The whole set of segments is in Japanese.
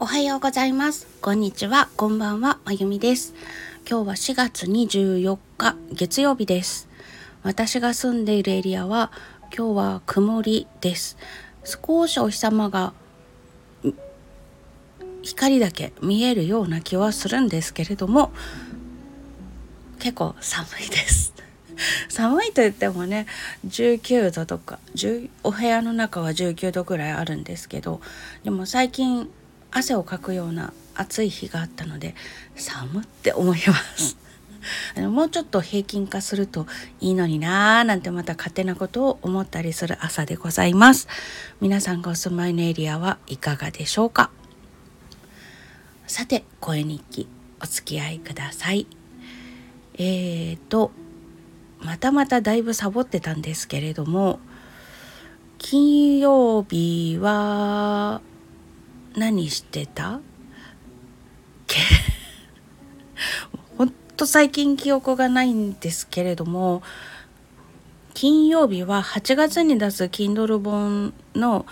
おはようございます。こんにちは。こんばんは。まゆみです。今日は4月24日月曜日です。私が住んでいるエリアは今日は曇りです。少しお日様が光だけ見えるような気はするんですけれども結構寒いです 寒いと言ってもね19度とかお部屋の中は19度ぐらいあるんですけどでも最近汗をかくような暑い日があったので寒って思います。もうちょっと平均化するといいのになーなんてまた勝手なことを思ったりする朝でございます。皆さんがお住まいのエリアはいかがでしょうか？さて声日記お付き合いください。えーとまたまただいぶサボってたんですけれども金曜日は何してた？けほんと最近記憶がないんですけれども金曜日は8月に出す Kindle 本の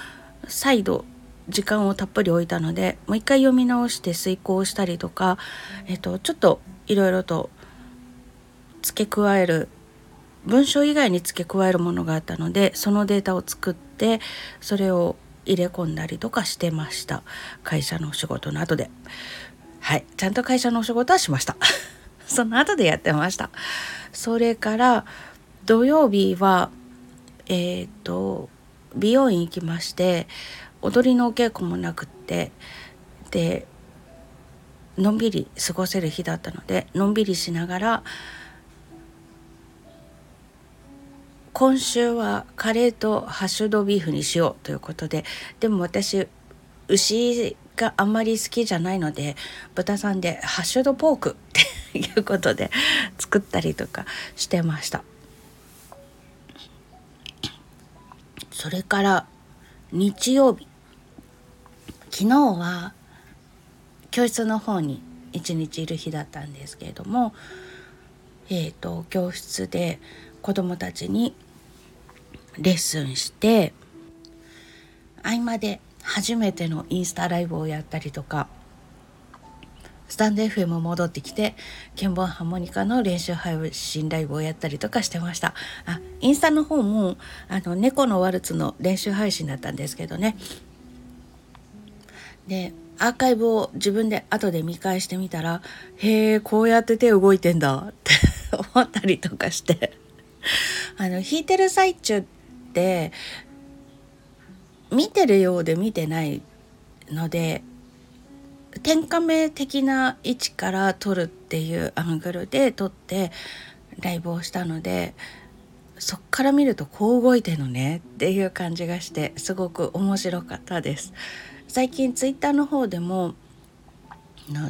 再度時間をたっぷり置いたのでもう一回読み直して遂行したりとか、えっと、ちょっといろいろと付け加える文章以外に付け加えるものがあったのでそのデータを作ってそれを入れ込んだりとかしてました。会社のお仕事の後で。はい。ちゃんと会社のお仕事はしました。その後でやってました。それから土曜日はえっ、ー、と美容院行きまして踊りのお稽古もなくってでのんびり過ごせる日だったのでのんびりしながら今週はカレーとハッシュドビーフにしようということででも私牛があんまり好きじゃないので豚さんでハッシュドポークっていうことで作ったりとかしてました。それから日曜日。昨日は教室の方に一日いる日だったんですけれどもえーと教室で子どもたちにレッスンして合間で初めてのインスタライブをやったりとかスタンド FM 戻ってきて鍵盤ハーモニカの練習配信ライブをやったりとかしてました。あインスタの方もあの猫のワルツの練習配信だったんですけどね。でアーカイブを自分で後で見返してみたらへえこうやって手動いてんだって思ったりとかして。あの弾いてる最中って見てるようで見てないので天下目的な位置から撮るっていうアングルで撮ってライブをしたのでそっから見るとこう動いてるのねっていう感じがしてすごく面白かったです。最近ツイッターの方でも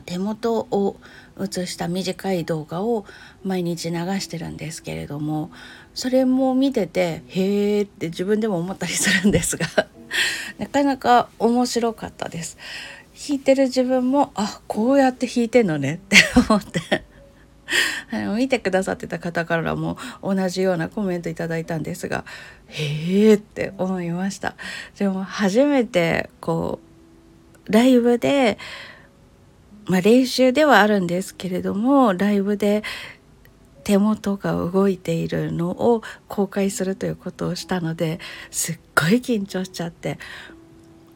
手元を映した短い動画を毎日流してるんですけれどもそれも見ててへえって自分でも思ったりするんですが なかなか面白かったです。弾いてる自分もあこうやって弾いてんのねって思って あの見てくださってた方からも同じようなコメントいただいたんですがへえって思いましたでも初めてこうライブでまあ、練習ではあるんですけれどもライブで手元が動いているのを公開するということをしたのですっごい緊張しちゃって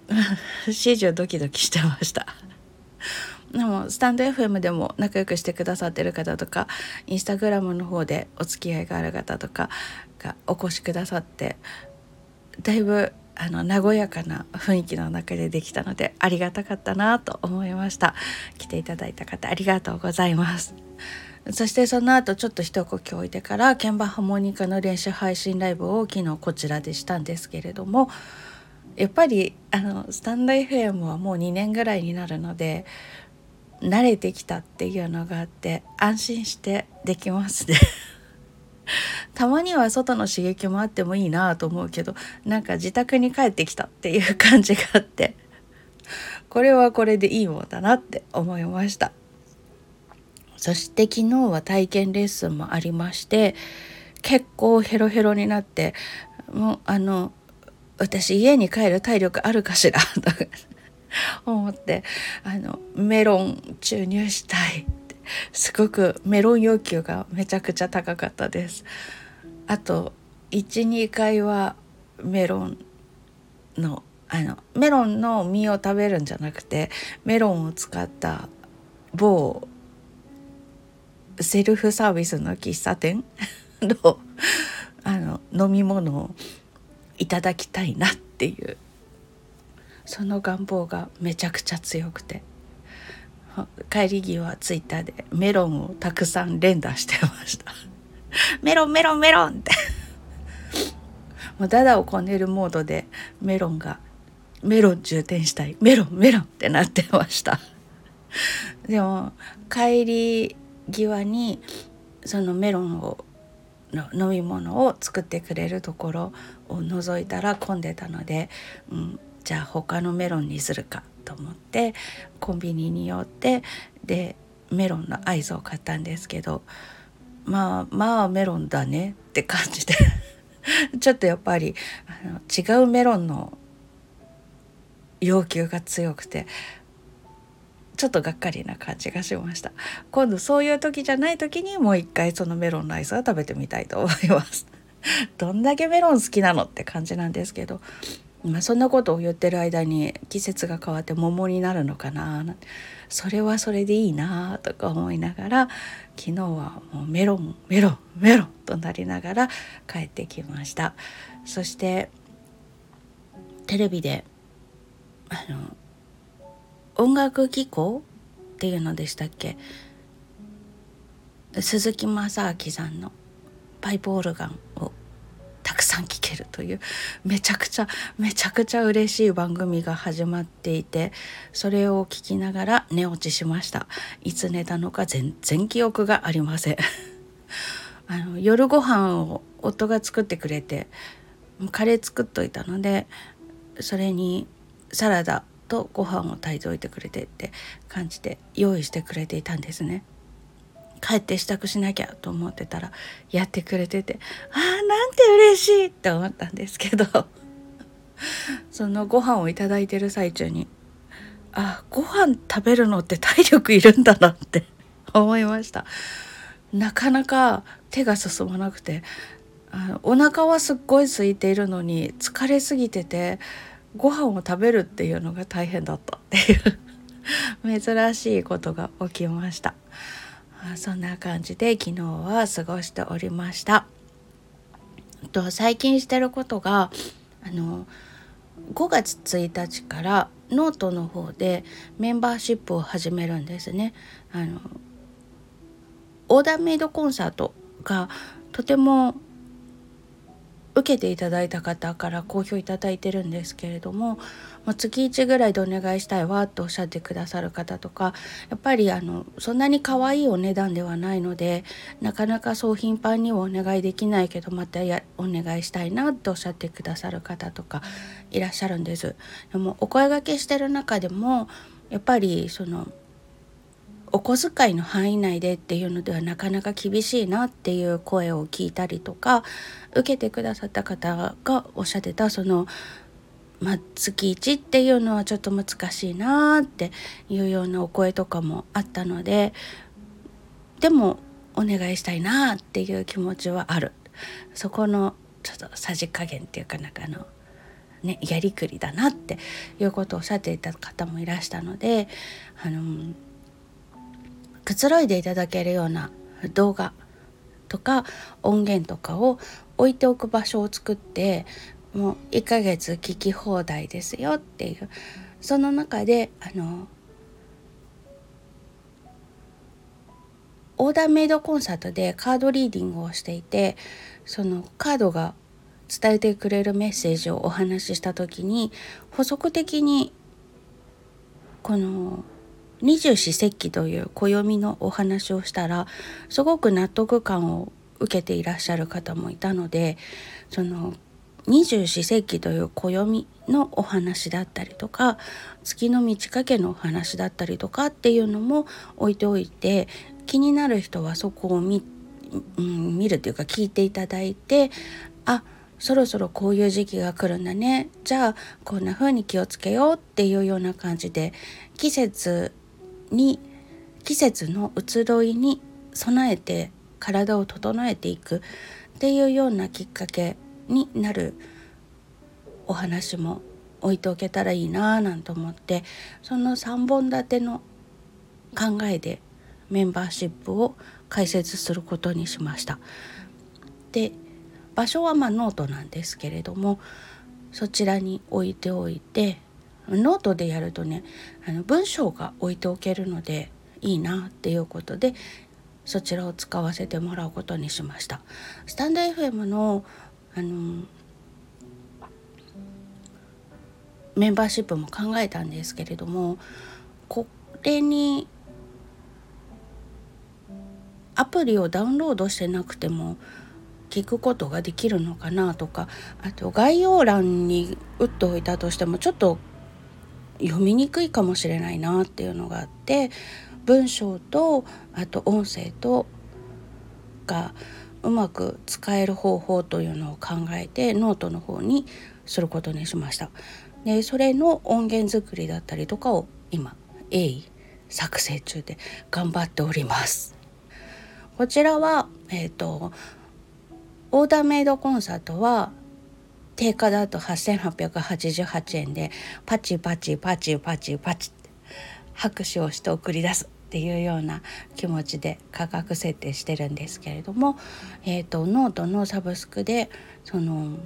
始終ドキドキしてました。でもスタンド FM でも仲良くしてくださってる方とかインスタグラムの方でお付き合いがある方とかがお越しくださってだいぶあの和やかな雰囲気の中でできたのでありがたかったなと思いました。来ていただいた方ありがとうございます。そしてその後ちょっと一呼吸置いてから鍵盤ハーモニカの練習配信ライブを昨日こちらでしたんですけれどもやっぱりあのスタンド FM はもう2年ぐらいになるので慣れてきたっていうのがあって安心してできますね。たまには外の刺激もあってもいいなと思うけどなんか自宅に帰ってきたっていう感じがあって これはこれでいいもんだなって思いました。そして昨日は体験レッスンもありまして結構ヘロヘロになってもうあの私家に帰る体力あるかしらと思ってあのメロン注入したい。すごくメロン要求がめちゃくちゃ高かったです。あと12回はメロンのあのメロンの実を食べるんじゃなくてメロンを使った某セルフサービスの喫茶店のあの飲み物をいただきたいなっていうその願望がめちゃくちゃ強くて。帰り際ツイッターでメロンをたくさん連打してました。メロンメロンメロンって。もうダダをこねるモードでメロンがメロン充填したい。メロンメロンってなってました。でも帰り際にそのメロンをの飲み物を作ってくれるところを覗いたら混んでたので、うん、じゃあ他のメロンにするか。と思ってコンビニに寄ってでメロンのアイスを買ったんですけどまあまあメロンだねって感じで ちょっとやっぱりあの違うメロンの要求が強くてちょっとがっかりな感じがしました。今度そういう時じゃない時にもう一回そのメロンのアイスは食べてみたいと思います。どんだけメロン好きなのって感じなんですけどまあ、そんなことを言ってる間に季節が変わって桃になるのかなそれはそれでいいなとか思いながら昨日はもうメロンメロンメロンとなりながら帰ってきました。そしてテレビであの音楽機構っていうのでしたっけ？鈴木雅明さんのパイプオルガンをさん聴けるというめちゃくちゃめちゃくちゃ嬉しい番組が始まっていてそれを聞きながら寝落ちしましたいつ寝たのか全然記憶がありません あの夜ご飯を夫が作ってくれてカレー作っといたのでそれにサラダとご飯を炊いておいてくれてって感じで用意してくれていたんですね。帰って支度しなきゃと思ってたらやってくれててああなんて嬉しいって思ったんですけど そのご飯をいただいてる最中にあご飯食べるのって体力いるんだなって 思いました。なかなか手が進まなくてあのお腹はすっごい空いているのに疲れすぎててご飯を食べるっていうのが大変だったっていう 珍しいことが起きました。そんな感じで昨日は過ごしておりました。と最近してることがあの5月1日からノートの方でメンバーシップを始めるんですね。あのオーダーメイドコンサートがとても受けていただいた方から好評いただいてるんですけれども、まあ、月1ぐらいでお願いしたいわとおっしゃってくださる方とかやっぱりあのそんなに可愛いお値段ではないのでなかなかそう頻繁にはお願いできないけどまたやお願いしたいなとおっしゃってくださる方とかいらっしゃるんです。でもお声がけしてる中でもやっぱりそのお小遣いの範囲内でっていうのではなかなか厳しいなっていう声を聞いたりとか受けてくださった方がおっしゃってたその、ま、月1っていうのはちょっと難しいなっていうようなお声とかもあったのででもお願いしたいなっていう気持ちはある。そこのちょっとさじ加減っていうかなんかあのねやりくりだなっていうことをおっしゃっていた方もいらしたのであのくつろいでいただけるような動画とか音源とかを置いておく場所を作ってもう1ヶ月聞き放題ですよっていうその中であのオーダーメイドコンサートでカードリーディングをしていてそのカードが伝えてくれるメッセージをお話しした時に補足的にこの二十四節気という暦のお話をしたらすごく納得感を受けていらっしゃる方もいたのでその二十四節気という暦のお話だったりとか月の満ち欠けのお話だったりとかっていうのも置いておいて気になる人はそこを見,、うん、見るというか聞いていただいてあそろそろこういう時期が来るんだね。じゃあこんな風に気をつけようっていうような感じで季節に季節の移ろいに備えて体を整えていくっていうようなきっかけになるお話も置いておけたらいいなぁなんて思ってその3本立ての考えでメンバーシップを開設することにしました。で場所はまあノートなんですけれどもそちらに置いておいてノートでやるとねあの文章が置いておけるのでいいなっていうことでそちらを使わせてもらうことにしました。 stand.fm のあのメンバーシップも考えたんですけれどもこれにアプリをダウンロードしてなくても聞くことができるのかなとかあと概要欄に打っておいたとしてもちょっと読みにくいかもしれないなっていうのがあって文章とあと音声とがうまく使える方法というのを考えてノートの方にすることにしました。でそれの音源作りだったりとかを今鋭意作成中で頑張っております。こちらは、えーとオーダーメイドコンサートは定価だと8888円でパチパチパチパチパチって拍手をして送り出すっていうような気持ちで価格設定してるんですけれども、えーと、ノートのサブスクでその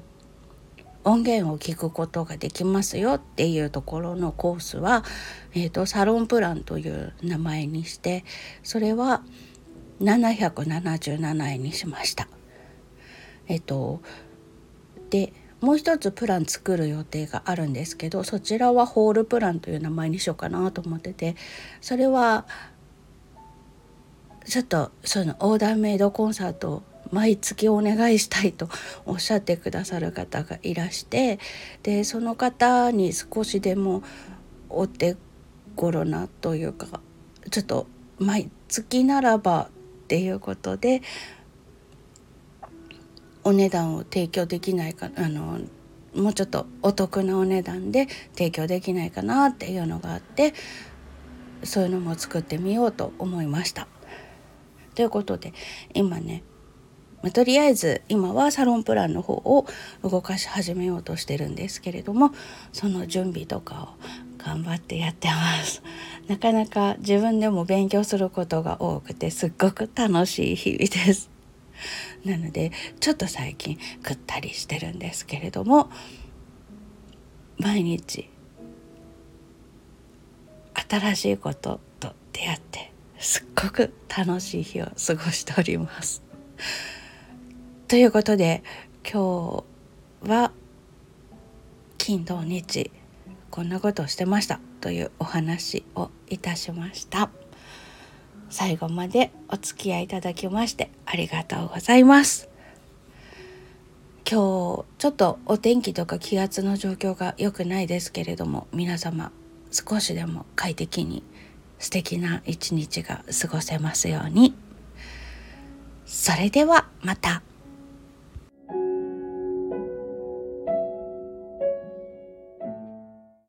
音源を聞くことができますよっていうところのコースは、えーとサロンプランという名前にしてそれは777円にしました。えっとでもう一つプラン作る予定があるんですけどそちらはホールプランという名前にしようかなと思っててそれはちょっとそのオーダーメイドコンサート毎月お願いしたいとおっしゃってくださる方がいらしてでその方に少しでもお手頃なというかちょっと毎月ならばっていうことでお値段を提供できないかあのもうちょっとお得なお値段で提供できないかなっていうのがあってそういうのも作ってみようと思いました。ということで今ねとりあえず今はサロンプランの方を動かし始めようとしてるんですけれどもその準備とかを頑張ってやってますなかなか自分でも勉強することが多くてすっごく楽しい日々ですなのでちょっと最近ぐったりしてるんですけれども毎日新しいことと出会ってすっごく楽しい日を過ごしております。ということで今日は金土日こんなことをしてましたというお話をいたしました。最後までお付き合いいただきましてありがとうございます。今日ちょっとお天気とか気圧の状況が良くないですけれども皆様少しでも快適に素敵な一日が過ごせますように。それではまた。